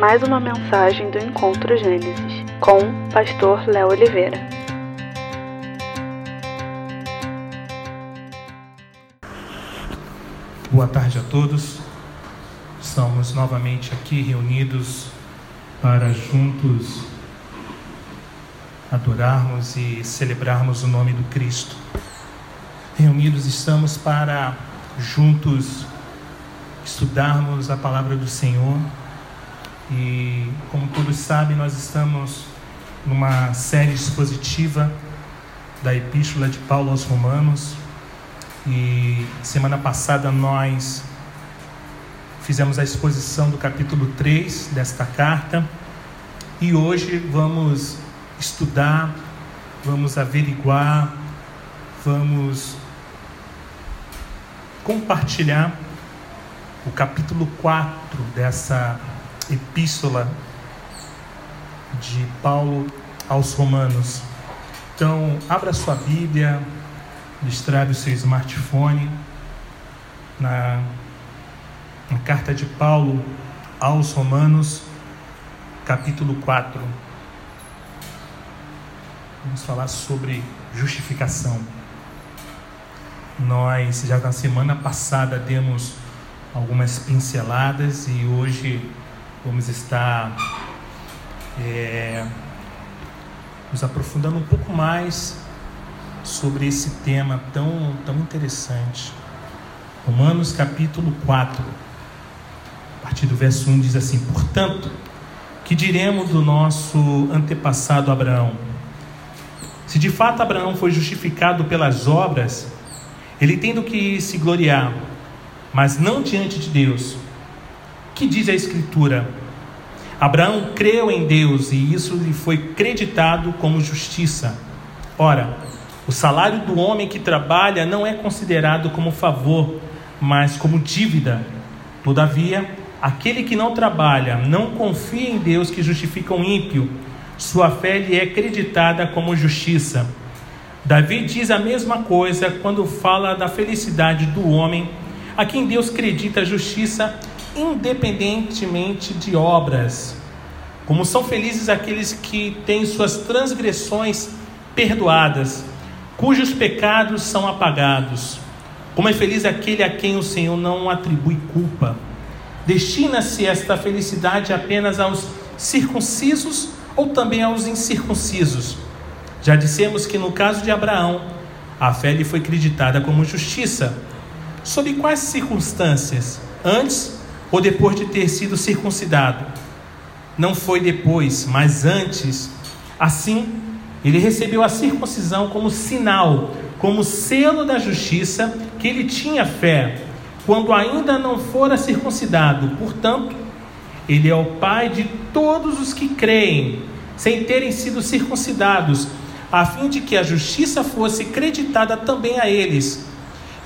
mais uma mensagem do Encontro Gênesis com Pastor Léo Oliveira. Boa tarde a todos. Estamos novamente aqui reunidos para juntos adorarmos e celebrarmos o nome do Cristo. Reunidos estamos para juntos estudarmos a palavra do Senhor e, como todos sabem, nós estamos numa série expositiva da Epístola de Paulo aos Romanos. E semana passada nós fizemos a exposição do capítulo 3 desta carta. E hoje vamos estudar, vamos averiguar, vamos compartilhar o capítulo 4 dessa epístola de Paulo aos Romanos. Então, abra sua Bíblia, destrave o seu smartphone na, na carta de Paulo aos Romanos, capítulo 4. Vamos falar sobre justificação. Nós já na semana passada demos algumas pinceladas e hoje vamos estar é, nos aprofundando um pouco mais sobre esse tema tão, tão interessante. Romanos capítulo 4, a partir do verso 1 diz assim: Portanto, que diremos do nosso antepassado Abraão? Se de fato Abraão foi justificado pelas obras, ele tem do que se gloriar, mas não diante de Deus. Que diz a Escritura? Abraão creu em Deus e isso lhe foi creditado como justiça. Ora, o salário do homem que trabalha não é considerado como favor, mas como dívida. Todavia, aquele que não trabalha, não confia em Deus que justifica o ímpio, sua fé lhe é creditada como justiça. Davi diz a mesma coisa quando fala da felicidade do homem a quem Deus acredita a justiça independentemente de obras. Como são felizes aqueles que têm suas transgressões perdoadas, cujos pecados são apagados. Como é feliz aquele a quem o Senhor não atribui culpa. Destina-se esta felicidade apenas aos circuncisos ou também aos incircuncisos? Já dissemos que no caso de Abraão, a fé lhe foi creditada como justiça. Sob quais circunstâncias? Antes ou depois de ter sido circuncidado? Não foi depois, mas antes. Assim, ele recebeu a circuncisão como sinal, como selo da justiça que ele tinha fé, quando ainda não fora circuncidado. Portanto, ele é o pai de todos os que creem, sem terem sido circuncidados, a fim de que a justiça fosse creditada também a eles.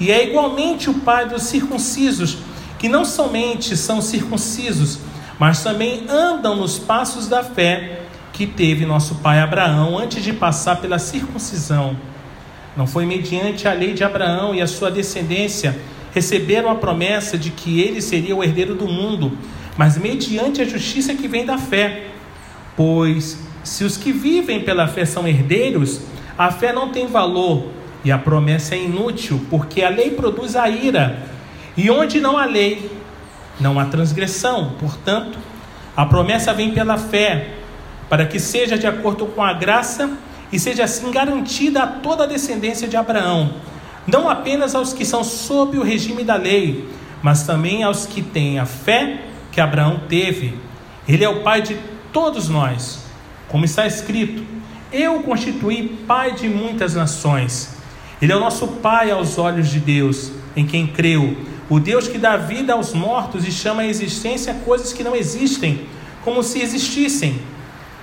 E é igualmente o pai dos circuncisos, que não somente são circuncisos, mas também andam nos passos da fé que teve nosso pai Abraão antes de passar pela circuncisão. Não foi mediante a lei de Abraão e a sua descendência receberam a promessa de que ele seria o herdeiro do mundo, mas mediante a justiça que vem da fé. Pois se os que vivem pela fé são herdeiros, a fé não tem valor e a promessa é inútil, porque a lei produz a ira, e onde não há lei, não há transgressão. Portanto, a promessa vem pela fé, para que seja de acordo com a graça e seja assim garantida a toda a descendência de Abraão, não apenas aos que são sob o regime da lei, mas também aos que têm a fé que Abraão teve. Ele é o pai de todos nós, como está escrito: Eu constituí pai de muitas nações. Ele é o nosso Pai aos olhos de Deus, em quem creu. O Deus que dá vida aos mortos e chama à existência coisas que não existem, como se existissem.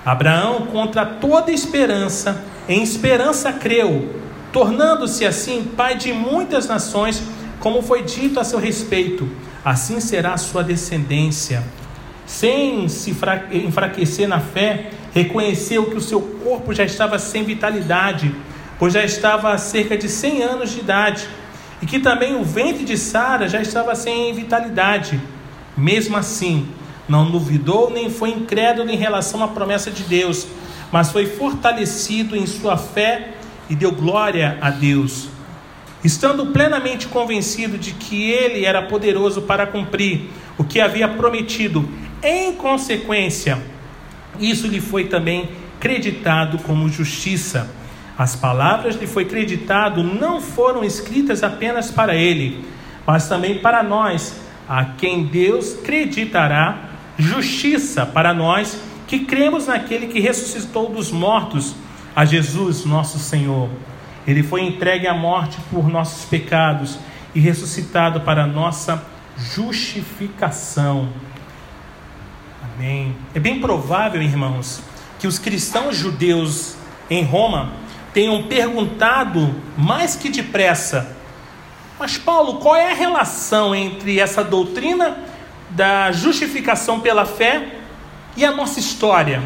Abraão, contra toda esperança, em esperança creu, tornando-se assim pai de muitas nações, como foi dito a seu respeito. Assim será a sua descendência. Sem se enfraquecer na fé, reconheceu que o seu corpo já estava sem vitalidade pois já estava há cerca de 100 anos de idade, e que também o ventre de Sara já estava sem vitalidade. Mesmo assim, não duvidou nem foi incrédulo em relação à promessa de Deus, mas foi fortalecido em sua fé e deu glória a Deus. Estando plenamente convencido de que ele era poderoso para cumprir o que havia prometido, em consequência, isso lhe foi também creditado como justiça. As palavras lhe foi creditado não foram escritas apenas para ele, mas também para nós, a quem Deus creditará justiça para nós que cremos naquele que ressuscitou dos mortos, a Jesus, nosso Senhor. Ele foi entregue à morte por nossos pecados e ressuscitado para nossa justificação. Amém. É bem provável, irmãos, que os cristãos judeus em Roma tenham perguntado mais que depressa: Mas, Paulo, qual é a relação entre essa doutrina da justificação pela fé e a nossa história.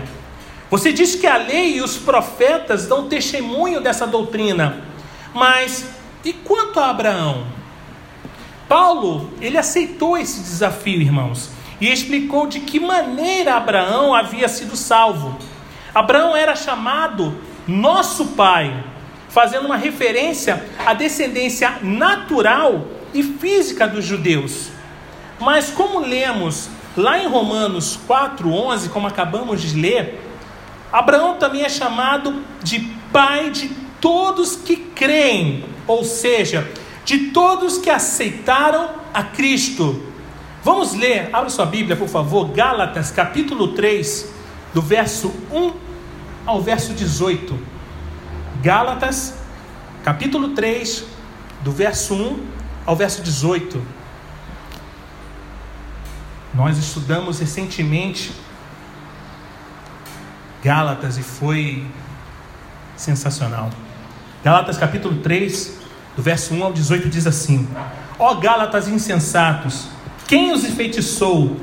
Você diz que a lei e os profetas dão testemunho dessa doutrina, mas e quanto a Abraão? Paulo, ele aceitou esse desafio, irmãos, e explicou de que maneira Abraão havia sido salvo. Abraão era chamado nosso pai, fazendo uma referência à descendência natural e física dos judeus. Mas como lemos lá em Romanos 4:11, como acabamos de ler, Abraão também é chamado de pai de todos que creem, ou seja, de todos que aceitaram a Cristo. Vamos ler, abra sua Bíblia, por favor, Gálatas, capítulo 3, do verso 1 ao verso 18. Gálatas, capítulo 3, do verso 1 ao verso 18. Nós estudamos recentemente Gálatas e foi sensacional. Gálatas capítulo 3, do verso 1 ao 18 diz assim: Ó Gálatas insensatos, quem os enfeitiçou?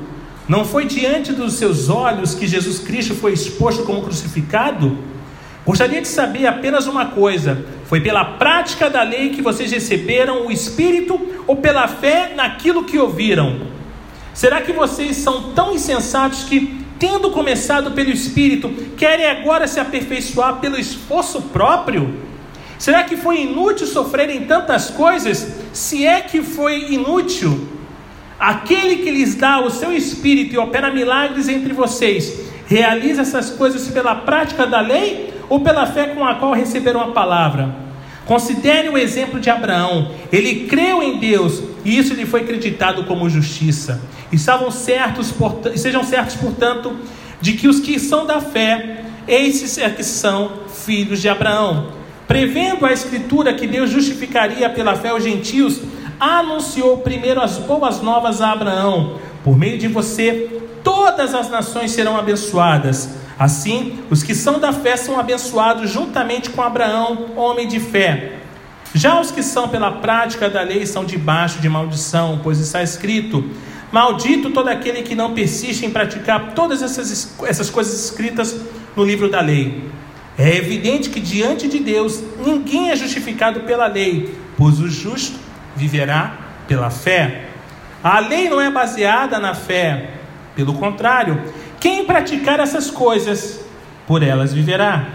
Não foi diante dos seus olhos que Jesus Cristo foi exposto como crucificado? Gostaria de saber apenas uma coisa: foi pela prática da lei que vocês receberam o Espírito ou pela fé naquilo que ouviram? Será que vocês são tão insensatos que, tendo começado pelo Espírito, querem agora se aperfeiçoar pelo esforço próprio? Será que foi inútil sofrerem tantas coisas? Se é que foi inútil, aquele que lhes dá o seu Espírito e opera milagres entre vocês, realiza essas coisas pela prática da lei ou pela fé com a qual receberam a palavra? Considere o exemplo de Abraão. Ele creu em Deus e isso lhe foi acreditado como justiça. E certos, sejam certos, portanto, de que os que são da fé, esses é que são filhos de Abraão. Prevendo a Escritura que Deus justificaria pela fé os gentios, anunciou primeiro as boas novas a Abraão: por meio de você, todas as nações serão abençoadas. Assim, os que são da fé são abençoados juntamente com Abraão, homem de fé. Já os que são pela prática da lei são debaixo de maldição, pois está escrito: Maldito todo aquele que não persiste em praticar todas essas, essas coisas escritas no livro da lei. É evidente que diante de Deus ninguém é justificado pela lei, pois o justo viverá pela fé. A lei não é baseada na fé, pelo contrário, quem praticar essas coisas, por elas viverá.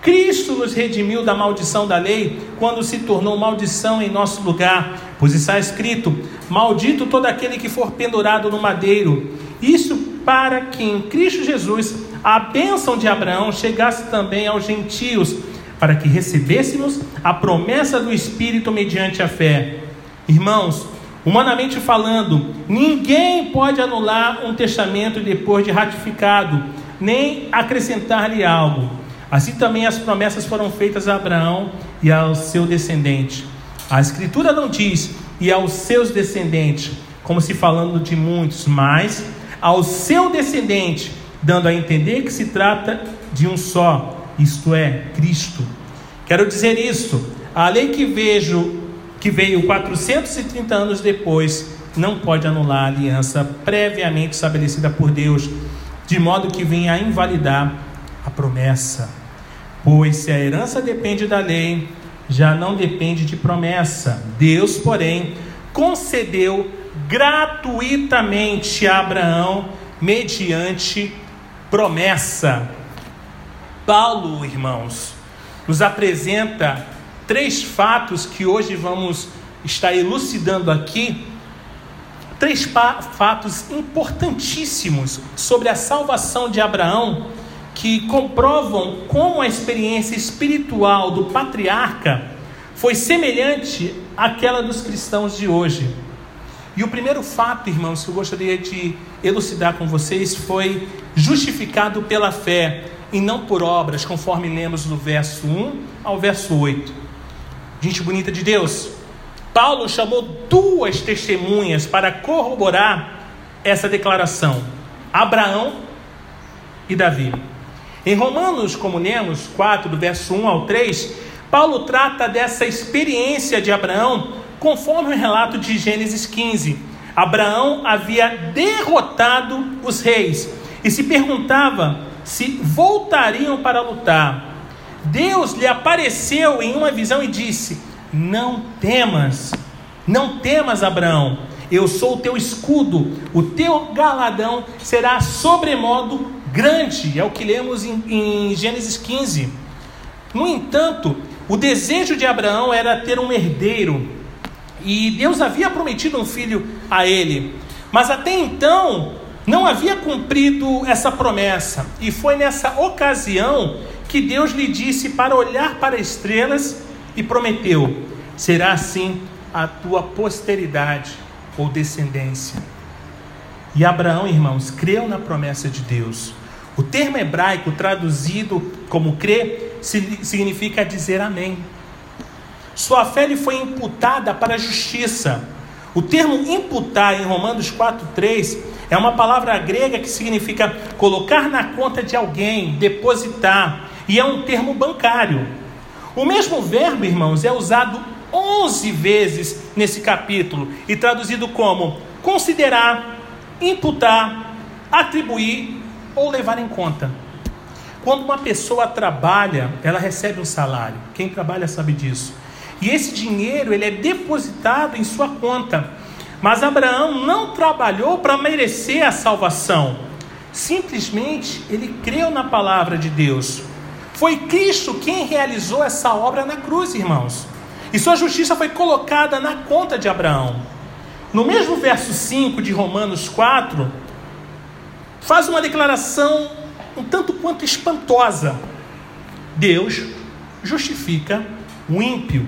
Cristo nos redimiu da maldição da lei quando se tornou maldição em nosso lugar, pois está escrito: Maldito todo aquele que for pendurado no madeiro. Isso para que em Cristo Jesus a bênção de Abraão chegasse também aos gentios, para que recebêssemos a promessa do Espírito mediante a fé. Irmãos, humanamente falando, ninguém pode anular um testamento depois de ratificado, nem acrescentar-lhe algo. Assim também as promessas foram feitas a Abraão e ao seu descendente. A Escritura não diz e aos seus descendentes, como se falando de muitos, mas ao seu descendente, dando a entender que se trata de um só, isto é, Cristo. Quero dizer isso, a lei que vejo que veio 430 anos depois não pode anular a aliança previamente estabelecida por Deus, de modo que venha a invalidar a promessa. Pois se a herança depende da lei, já não depende de promessa. Deus, porém, concedeu gratuitamente a Abraão mediante promessa. Paulo, irmãos, nos apresenta três fatos que hoje vamos estar elucidando aqui. Três fatos importantíssimos sobre a salvação de Abraão que comprovam como a experiência espiritual do patriarca foi semelhante àquela dos cristãos de hoje. E o primeiro fato, irmãos, que eu gostaria de elucidar com vocês foi justificado pela fé e não por obras, conforme lemos do verso 1 ao verso 8. Gente bonita de Deus, Paulo chamou duas testemunhas para corroborar essa declaração: Abraão e Davi. Em Romanos, como lemos, 4, do verso 1 ao 3, Paulo trata dessa experiência de Abraão conforme o relato de Gênesis 15. Abraão havia derrotado os reis e se perguntava se voltariam para lutar. Deus lhe apareceu em uma visão e disse: Não temas, não temas, Abraão. Eu sou o teu escudo, o teu galadão será sobremodo grande. É o que lemos em, em Gênesis 15. No entanto, o desejo de Abraão era ter um herdeiro, e Deus havia prometido um filho a ele, mas até então não havia cumprido essa promessa, e foi nessa ocasião que Deus lhe disse para olhar para as estrelas e prometeu: será assim a tua posteridade ou descendência. E Abraão, irmãos, creu na promessa de Deus. O termo hebraico traduzido como crer significa dizer amém. Sua fé lhe foi imputada para a justiça. O termo imputar em Romanos 4:3 é uma palavra grega que significa colocar na conta de alguém, depositar, e é um termo bancário. O mesmo verbo, irmãos, é usado 11 vezes nesse capítulo e traduzido como considerar, imputar, atribuir ou levar em conta. Quando uma pessoa trabalha, ela recebe um salário. Quem trabalha sabe disso. E esse dinheiro ele é depositado em sua conta. Mas Abraão não trabalhou para merecer a salvação. Simplesmente ele creu na palavra de Deus. Foi Cristo quem realizou essa obra na cruz, irmãos. E sua justiça foi colocada na conta de Abraão. No mesmo verso 5 de Romanos 4, faz uma declaração um tanto quanto espantosa. Deus justifica o ímpio.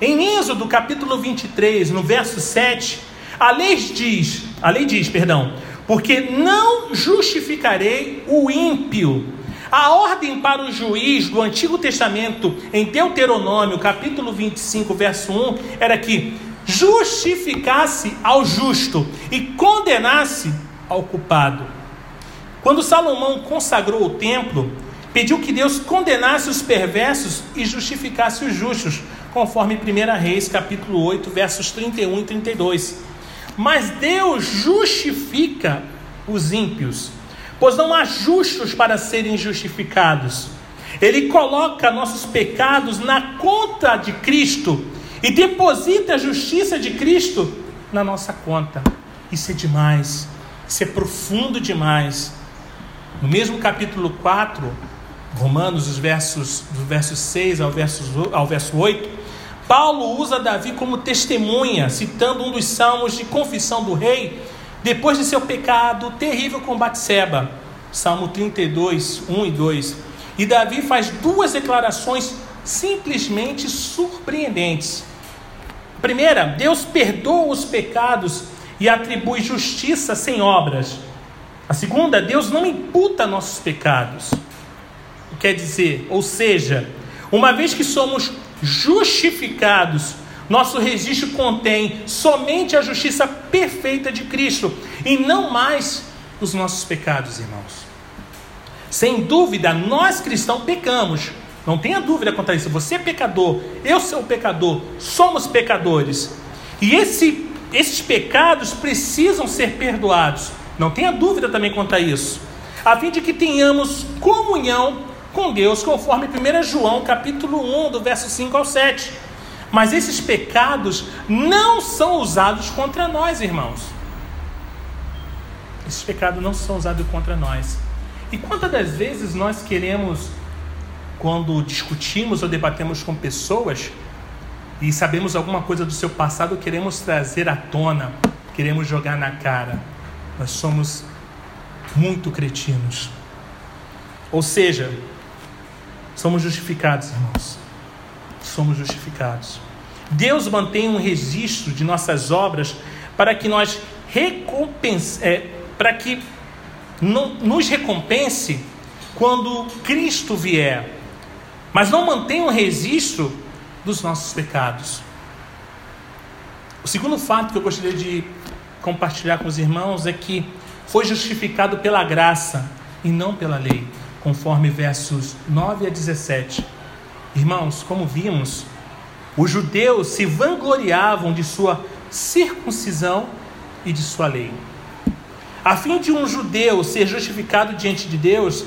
Em Êxodo capítulo 23, no verso 7, a lei diz, a lei diz, perdão, porque não justificarei o ímpio. A ordem para o juiz do Antigo Testamento, em Deuteronômio, capítulo 25, verso 1, era que justificasse ao justo e condenasse ao culpado. Quando Salomão consagrou o templo, pediu que Deus condenasse os perversos e justificasse os justos, conforme 1 Reis, capítulo 8, versos 31 e 32. Mas Deus justifica os ímpios, pois não há justos para serem justificados. Ele coloca nossos pecados na conta de Cristo e deposita a justiça de Cristo na nossa conta. Isso é demais, isso é profundo demais. No mesmo capítulo 4, Romanos, os versos, do verso 6 ao verso, ao verso 8, Paulo usa Davi como testemunha, citando um dos salmos de confissão do rei, depois de seu pecado terrível com Batseba, Salmo 32, 1 e 2. E Davi faz duas declarações simplesmente surpreendentes. Primeira, Deus perdoa os pecados e atribui justiça sem obras. A segunda, Deus não imputa nossos pecados. Quer dizer, ou seja, uma vez que somos justificados, nosso registro contém somente a justiça perfeita de Cristo e não mais os nossos pecados, irmãos. Sem dúvida, nós cristãos pecamos. Não tenha dúvida quanto a isso. Você é pecador, eu sou pecador, somos pecadores. E esse, esses pecados precisam ser perdoados. Não tenha dúvida também quanto a isso. A fim de que tenhamos comunhão com Deus, conforme 1 João capítulo 1, do verso 5 ao 7. Mas esses pecados não são usados contra nós, irmãos. Esses pecados não são usados contra nós. E quantas das vezes nós queremos, quando discutimos ou debatemos com pessoas e sabemos alguma coisa do seu passado, queremos trazer à tona, queremos jogar na cara. Nós somos muito cretinos. Ou seja, somos justificados, irmãos. Somos justificados. Deus mantém um registro de nossas obras para que nós recompense, é, para que nos recompense quando Cristo vier, mas não mantém um registro dos nossos pecados. O segundo fato que eu gostaria de compartilhar com os irmãos é que foi justificado pela graça e não pela lei, conforme versos 9 a 17. Irmãos, como vimos, os judeus se vangloriavam de sua circuncisão e de sua lei. A fim de um judeu ser justificado diante de Deus,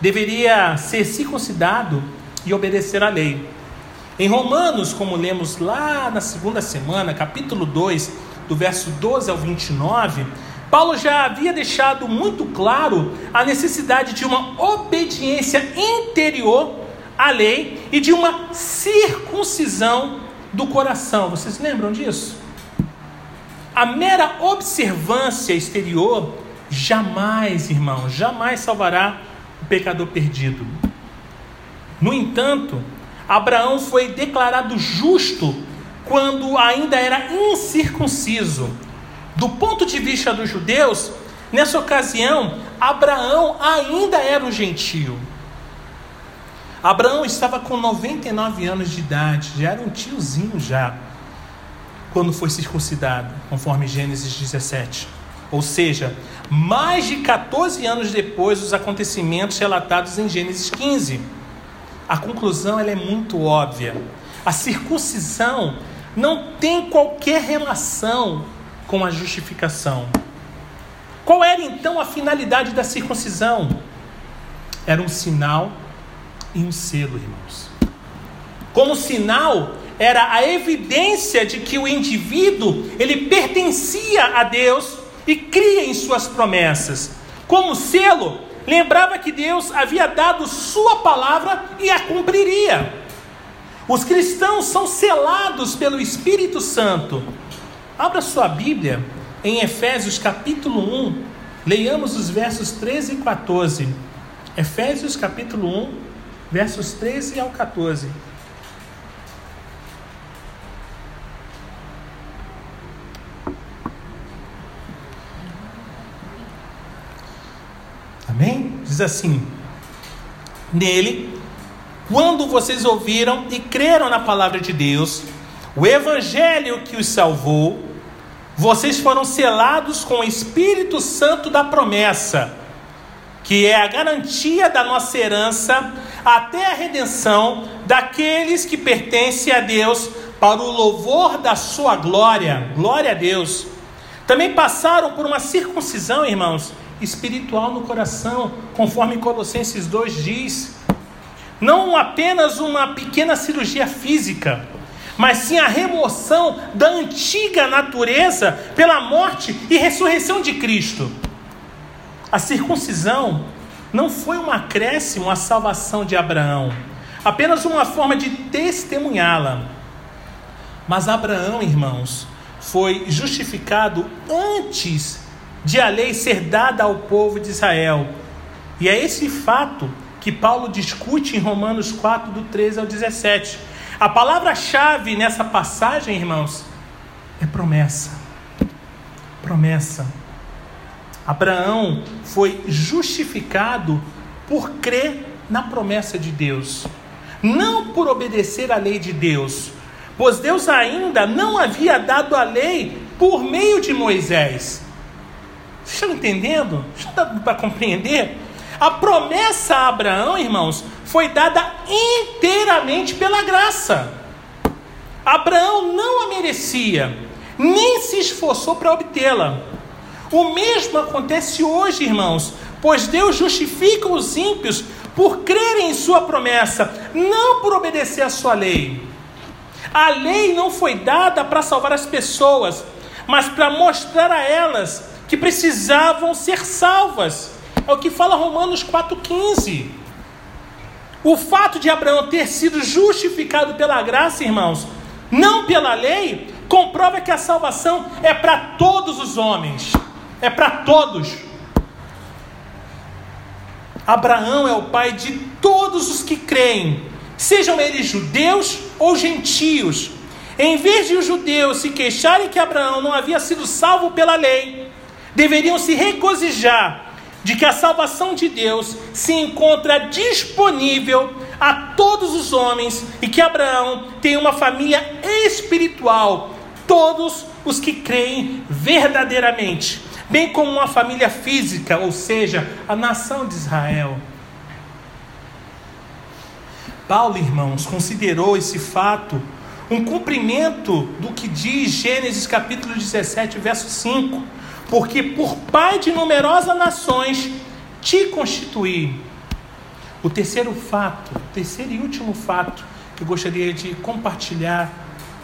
deveria ser circuncidado e obedecer à lei. Em Romanos, como lemos lá na segunda semana, capítulo 2, do verso 12 ao 29, Paulo já havia deixado muito claro a necessidade de uma obediência interior à lei e de uma circuncisão do coração. Vocês lembram disso? A mera observância exterior jamais, irmão, jamais salvará o pecador perdido. No entanto, Abraão foi declarado justo quando ainda era incircunciso. Do ponto de vista dos judeus, nessa ocasião, Abraão ainda era um gentio. Abraão estava com 99 anos de idade, já era um tiozinho já, quando foi circuncidado, conforme Gênesis 17. Ou seja, mais de 14 anos depois dos acontecimentos relatados em Gênesis 15. A conclusão ela é muito óbvia. A circuncisão não tem qualquer relação com a justificação. Qual era então a finalidade da circuncisão? Era um sinal e um selo, irmãos. Como sinal, era a evidência de que o indivíduo ele pertencia a Deus e cria em suas promessas. Como selo, lembrava que Deus havia dado sua palavra e a cumpriria. Os cristãos são selados pelo Espírito Santo. Abra sua Bíblia em Efésios capítulo 1, leiamos os versos 13 e 14. Efésios capítulo 1, versos 13 ao 14. Amém? Diz assim: Nele, quando vocês ouviram e creram na palavra de Deus, o evangelho que os salvou, vocês foram selados com o Espírito Santo da promessa, que é a garantia da nossa herança até a redenção daqueles que pertencem a Deus para o louvor da sua glória. Glória a Deus. Também passaram por uma circuncisão, irmãos, espiritual no coração, conforme Colossenses 2 diz. Não apenas uma pequena cirurgia física, mas sim a remoção da antiga natureza pela morte e ressurreição de Cristo. A circuncisão não foi um acréscimo à salvação de Abraão, apenas uma forma de testemunhá-la. Mas Abraão, irmãos, foi justificado antes de a lei ser dada ao povo de Israel. E é esse fato que Paulo discute em Romanos 4, do 13 ao 17. A palavra-chave nessa passagem, irmãos, é promessa. Promessa. Abraão foi justificado por crer na promessa de Deus, não por obedecer à lei de Deus, pois Deus ainda não havia dado a lei por meio de Moisés. Vocês estão entendendo? Está para compreender? A promessa a Abraão, irmãos, foi dada inteiramente pela graça. Abraão não a merecia, nem se esforçou para obtê-la. O mesmo acontece hoje, irmãos, pois Deus justifica os ímpios por crerem em Sua promessa, não por obedecer à Sua lei. A lei não foi dada para salvar as pessoas, mas para mostrar a elas que precisavam ser salvas. É o que fala Romanos 4,15. O fato de Abraão ter sido justificado pela graça, irmãos, não pela lei, comprova que a salvação é para todos os homens, é para todos. Abraão é o pai de todos os que creem, sejam eles judeus ou gentios. Em vez de os judeus se queixarem que Abraão não havia sido salvo pela lei, deveriam se regozijar de que a salvação de Deus se encontra disponível a todos os homens e que Abraão tem uma família espiritual, todos os que creem verdadeiramente, bem como uma família física, ou seja, a nação de Israel. Paulo, irmãos, considerou esse fato um cumprimento do que diz Gênesis capítulo 17, verso 5 porque por pai de numerosas nações te constituí. O terceiro fato, o terceiro e último fato que eu gostaria de compartilhar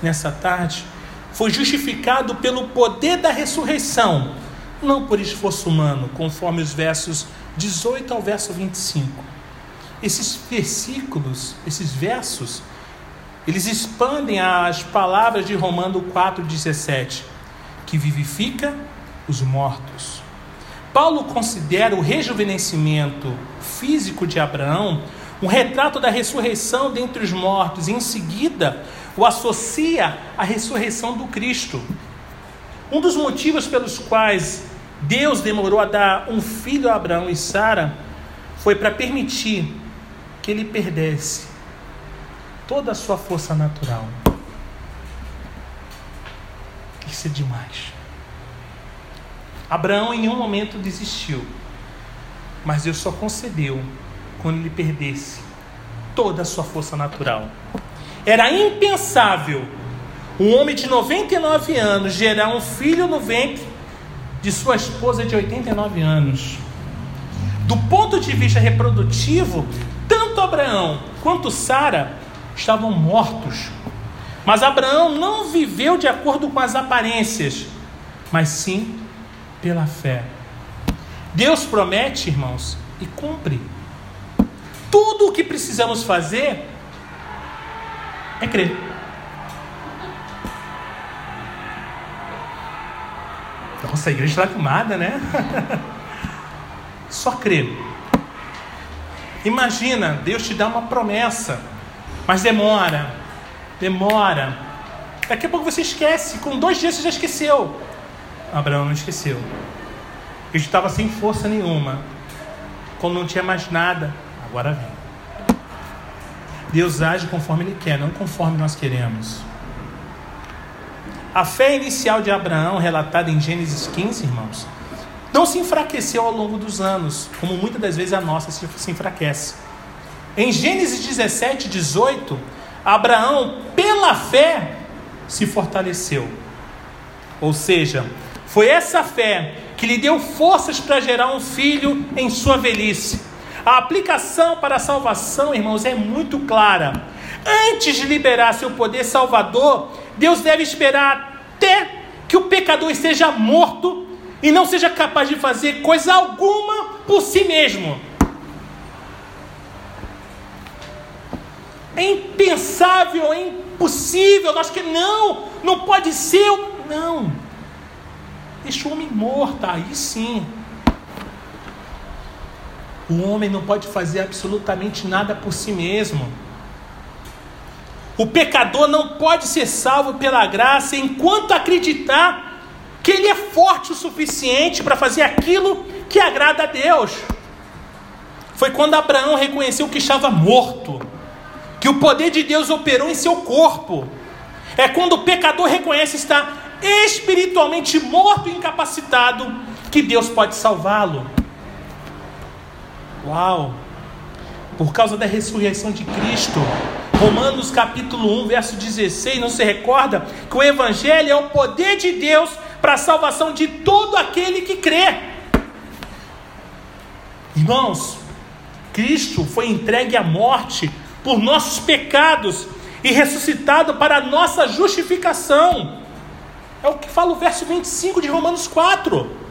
nessa tarde, foi justificado pelo poder da ressurreição, não por esforço humano, conforme os versos 18 ao verso 25. Esses versículos, esses versos, eles expandem as palavras de Romano 4,17, que vivifica os mortos. Paulo considera o rejuvenescimento físico de Abraão um retrato da ressurreição dentre os mortos, e em seguida o associa à ressurreição do Cristo. Um dos motivos pelos quais Deus demorou a dar um filho a Abraão e Sara foi para permitir que ele perdesse toda a sua força natural. Isso é demais. Abraão em nenhum momento desistiu, mas Deus só concedeu quando ele perdesse toda a sua força natural. Era impensável um homem de 99 anos gerar um filho no ventre de sua esposa de 89 anos. Do ponto de vista reprodutivo, tanto Abraão quanto Sara estavam mortos. Mas Abraão não viveu de acordo com as aparências, mas sim pela fé. Deus promete, irmãos, e cumpre. Tudo o que precisamos fazer é crer. Nossa, a igreja está filmada, né? Só crer. Imagina, Deus te dá uma promessa, mas demora, demora. Daqui a pouco você esquece, com dois dias você já esqueceu. Abraão não esqueceu. Ele estava sem força nenhuma. Quando não tinha mais nada, agora vem. Deus age conforme Ele quer, não conforme nós queremos. A fé inicial de Abraão, relatada em Gênesis 15, irmãos, não se enfraqueceu ao longo dos anos, como muitas das vezes a nossa se enfraquece. Em Gênesis 17, 18, Abraão, pela fé, se fortaleceu. Ou seja, foi essa fé que lhe deu forças para gerar um filho em sua velhice. A aplicação para a salvação, irmãos, é muito clara. Antes de liberar seu poder salvador, Deus deve esperar até que o pecador esteja morto e não seja capaz de fazer coisa alguma por si mesmo. É impensável, é impossível. Nós que não, não pode ser, não. Deixa o homem morto, aí sim. O homem não pode fazer absolutamente nada por si mesmo. O pecador não pode ser salvo pela graça enquanto acreditar que ele é forte o suficiente para fazer aquilo que agrada a Deus. Foi quando Abraão reconheceu que estava morto, que o poder de Deus operou em seu corpo. É quando o pecador reconhece estar espiritualmente morto e incapacitado, que Deus pode salvá-lo. Uau! Por causa da ressurreição de Cristo. Romanos capítulo 1, verso 16, não se recorda que o evangelho é o poder de Deus para a salvação de todo aquele que crê. Irmãos, Cristo foi entregue à morte por nossos pecados e ressuscitado para a nossa justificação. É o que fala o verso 25 de Romanos 4.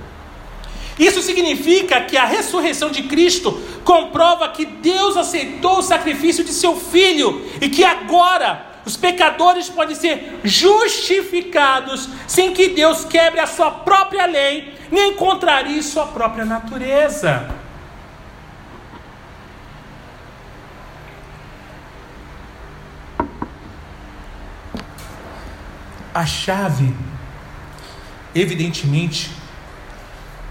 Isso significa que a ressurreição de Cristo comprova que Deus aceitou o sacrifício de seu filho e que agora os pecadores podem ser justificados sem que Deus quebre a sua própria lei nem contrarie sua própria natureza. A chave, evidentemente,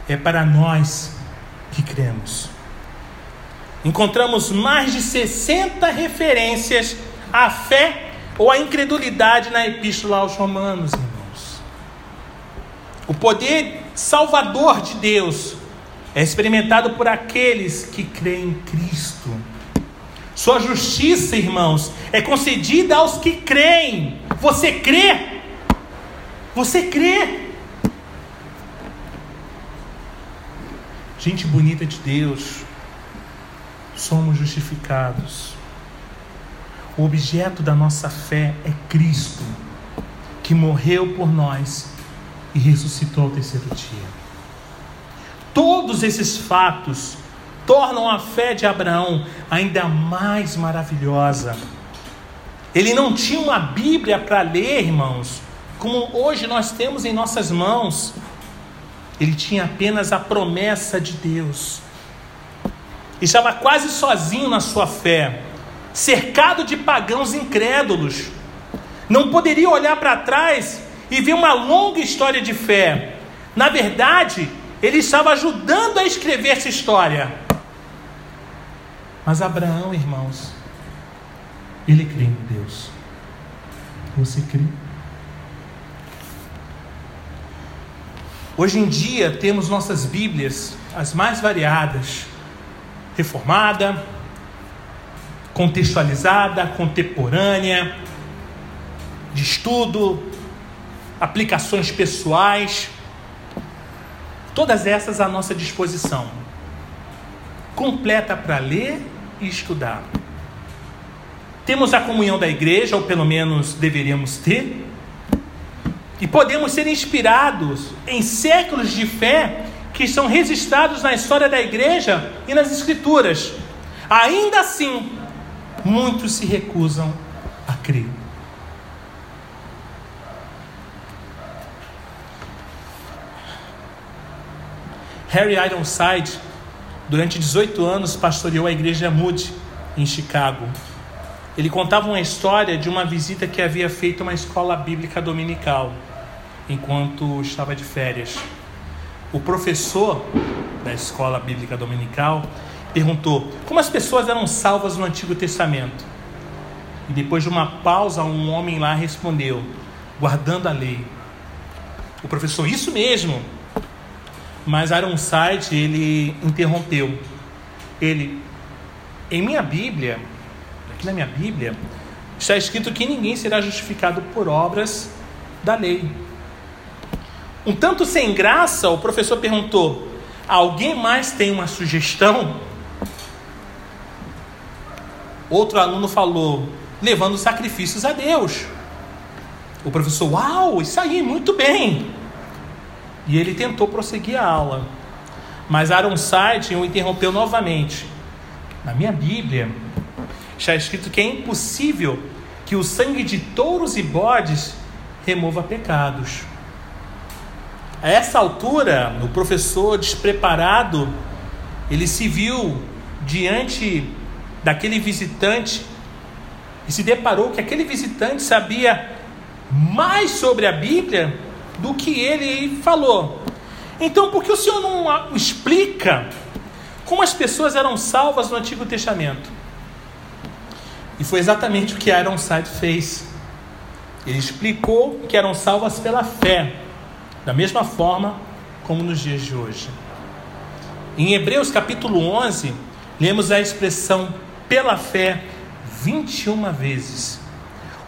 é para nós que cremos. Encontramos mais de 60 referências à fé ou à incredulidade na Epístola aos Romanos, irmãos. O poder salvador de Deus é experimentado por aqueles que creem em Cristo. Sua justiça, irmãos, é concedida aos que creem. Você crê? Você crê? Gente bonita de Deus, somos justificados. O objeto da nossa fé é Cristo, que morreu por nós e ressuscitou ao terceiro dia. Todos esses fatos tornam a fé de Abraão ainda mais maravilhosa. Ele não tinha uma Bíblia para ler, irmãos, como hoje nós temos em nossas mãos. Ele tinha apenas a promessa de Deus. Estava quase sozinho na sua fé, cercado de pagãos incrédulos. Não poderia olhar para trás e ver uma longa história de fé. Na verdade, ele estava ajudando a escrever essa história. Mas Abraão, irmãos, ele crê em Deus. Você crê? Hoje em dia temos nossas Bíblias, as mais variadas, reformada, contextualizada, contemporânea, de estudo, aplicações pessoais, todas essas à nossa disposição, completa para ler e estudar. Temos a comunhão da igreja, ou pelo menos deveríamos ter, e podemos ser inspirados em séculos de fé que estão registrados na história da igreja e nas escrituras. Ainda assim, muitos se recusam a crer. Harry Ironside, durante 18 anos, pastoreou a igreja Moody, em Chicago. Ele contava uma história de uma visita que havia feito a uma escola bíblica dominical enquanto estava de férias. O professor da escola bíblica dominical perguntou como as pessoas eram salvas no Antigo Testamento. E depois de uma pausa, um homem lá respondeu: guardando a lei. O professor, isso mesmo. Mas Ironside, ele interrompeu. Ele, em minha Bíblia, aqui na minha Bíblia, está escrito que ninguém será justificado por obras da lei. Um tanto sem graça, o professor perguntou: Alguém mais tem uma sugestão? Outro aluno falou: Levando sacrifícios a Deus. O professor, uau, isso aí, muito bem. E ele tentou prosseguir a aula. Mas Ironside o interrompeu novamente. Na minha Bíblia está escrito que é impossível que o sangue de touros e bodes remova pecados. A essa altura, o professor despreparado, ele se viu diante daquele visitante e se deparou que aquele visitante sabia mais sobre a Bíblia do que ele falou. Então, por que o Senhor não explica como as pessoas eram salvas no Antigo Testamento? E foi exatamente o que Ironside fez. Ele explicou que eram salvas pela fé, da mesma forma como nos dias de hoje. Em Hebreus capítulo 11, lemos a expressão pela fé 21 vezes.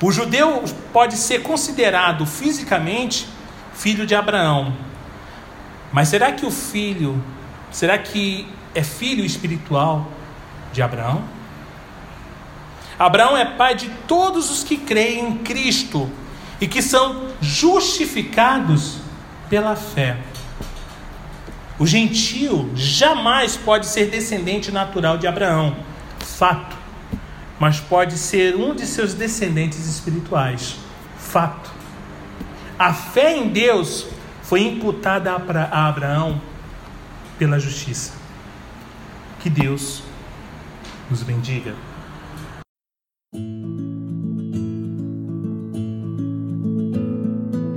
O judeu pode ser considerado fisicamente filho de Abraão. Mas será que o filho, será que é filho espiritual de Abraão? Abraão é pai de todos os que creem em Cristo e que são justificados pela fé. O gentio jamais pode ser descendente natural de Abraão, fato, mas pode ser um de seus descendentes espirituais, fato. A fé em Deus foi imputada a Abraão pela justiça. Que Deus nos bendiga.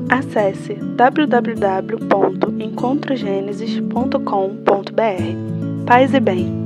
Acesse www.encontrogenesis.com.br. Paz e bem.